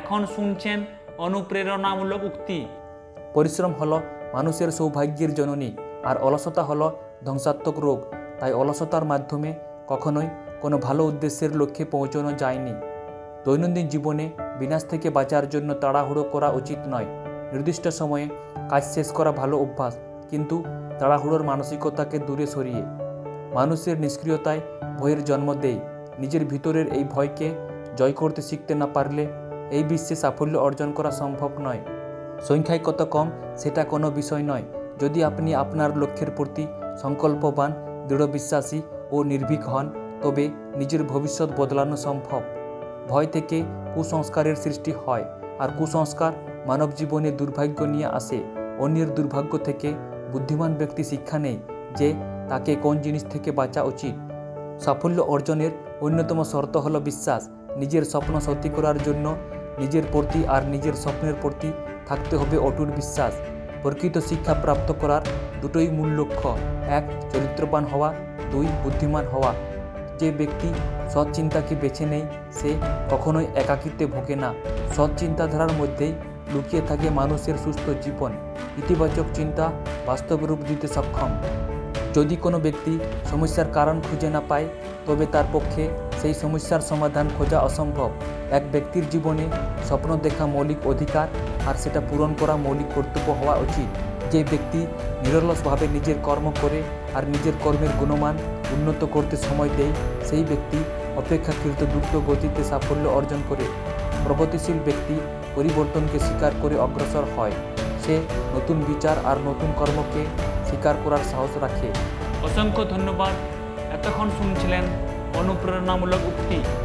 এখন শুনছেন অনুপ্রেরণামূলক উক্তি। পরিশ্রম হলো মানুষের সৌভাগ্যের জননী, আর অলসতা হলো ধ্বংসাত্মক রোগ। তাই অলসতার মাধ্যমে কখনোই কোনো ভালো উদ্দেশ্যের লক্ষ্যে পৌঁছানো যায়নি। দৈনন্দিন জীবনে বিনাশ থেকে বাঁচার জন্য তাড়াহুড়ো করা উচিত নয়। নির্দিষ্ট সময়ে কাজ শেষ করা ভালো অভ্যাস, কিন্তু তাড়াহুড়োর মানসিকতাকে দূরে সরিয়ে। মানুষের নিষ্ক্রিয়তায় ভয়ের জন্ম দেয় নিজের ভিতরের এই ভয়কে জয় করতে শিখতে না পারলে এই বিশ্বে সাফল্য অর্জন করা সম্ভব নয়। সংখ্যায় কত কম, সেটা কোনো বিষয় নয়। যদি আপনি আপনার লক্ষ্যের প্রতি সংকল্পবান দৃঢ় বিশ্বাসী ও নির্ভীক হন, তবে নিজের ভবিষ্যৎ বদলানো সম্ভব। ভয় থেকে কুসংস্কারের সৃষ্টি হয়, আর কুসংস্কার মানব জীবনে দুর্ভাগ্য নিয়ে আসে। অন্যের দুর্ভাগ্য থেকে বুদ্ধিমান ব্যক্তি শিক্ষা নেয় যে তাকে কোন জিনিস থেকে বাঁচা উচিত। সাফল্য অর্জনের অন্যতম শর্ত হলো বিশ্বাস। নিজের স্বপ্ন সত্যি করার জন্য নিজের প্রতি আর নিজের স্বপ্নের প্রতি থাকতে হবে অটুট বিশ্বাস। প্রকৃত শিক্ষা প্রাপ্ত করার দুটোই মূল লক্ষ্য। এক, চরিত্রবান হওয়া। দুই, বুদ্ধিমান হওয়া। যে ব্যক্তি সৎ চিন্তাকে বেছে নেয়, সে কখনোই একাকিত্বে ভোগে না। সৎ চিন্তাধারার মধ্যেই লুকিয়ে থাকে মানুষের সুস্থ জীবন। ইতিবাচক চিন্তা বাস্তব রূপ দিতে সক্ষম। যদি কোনো ব্যক্তি সমস্যার কারণ খুঁজে না পায়, তবে তার পক্ষে সেই সমস্যার সমাধান খোঁজা অসম্ভব। এক ব্যক্তির জীবনে স্বপ্ন দেখা মৌলিক অধিকার আর সেটা পূরণ করা মৌলিক কর্তব্য হওয়া উচিত। যে ব্যক্তি নিরলসভাবে নিজের কর্ম করে আর নিজের কর্মের গুণমান উন্নত করতে সময় দেয়, সেই ব্যক্তি অপেক্ষাকৃত দ্রুত গতিতে সাফল্য অর্জন করে। প্রগতিশীল ব্যক্তি পরিবর্তনকে স্বীকার করে অগ্রসর হয়। সে নতুন বিচার আর নতুন কর্মকে স্বীকার করার সাহস রাখে। অসংখ্য ধন্যবাদ। এতক্ষণ শুনছিলেন অনুপ্রেরণামূলক উক্তি।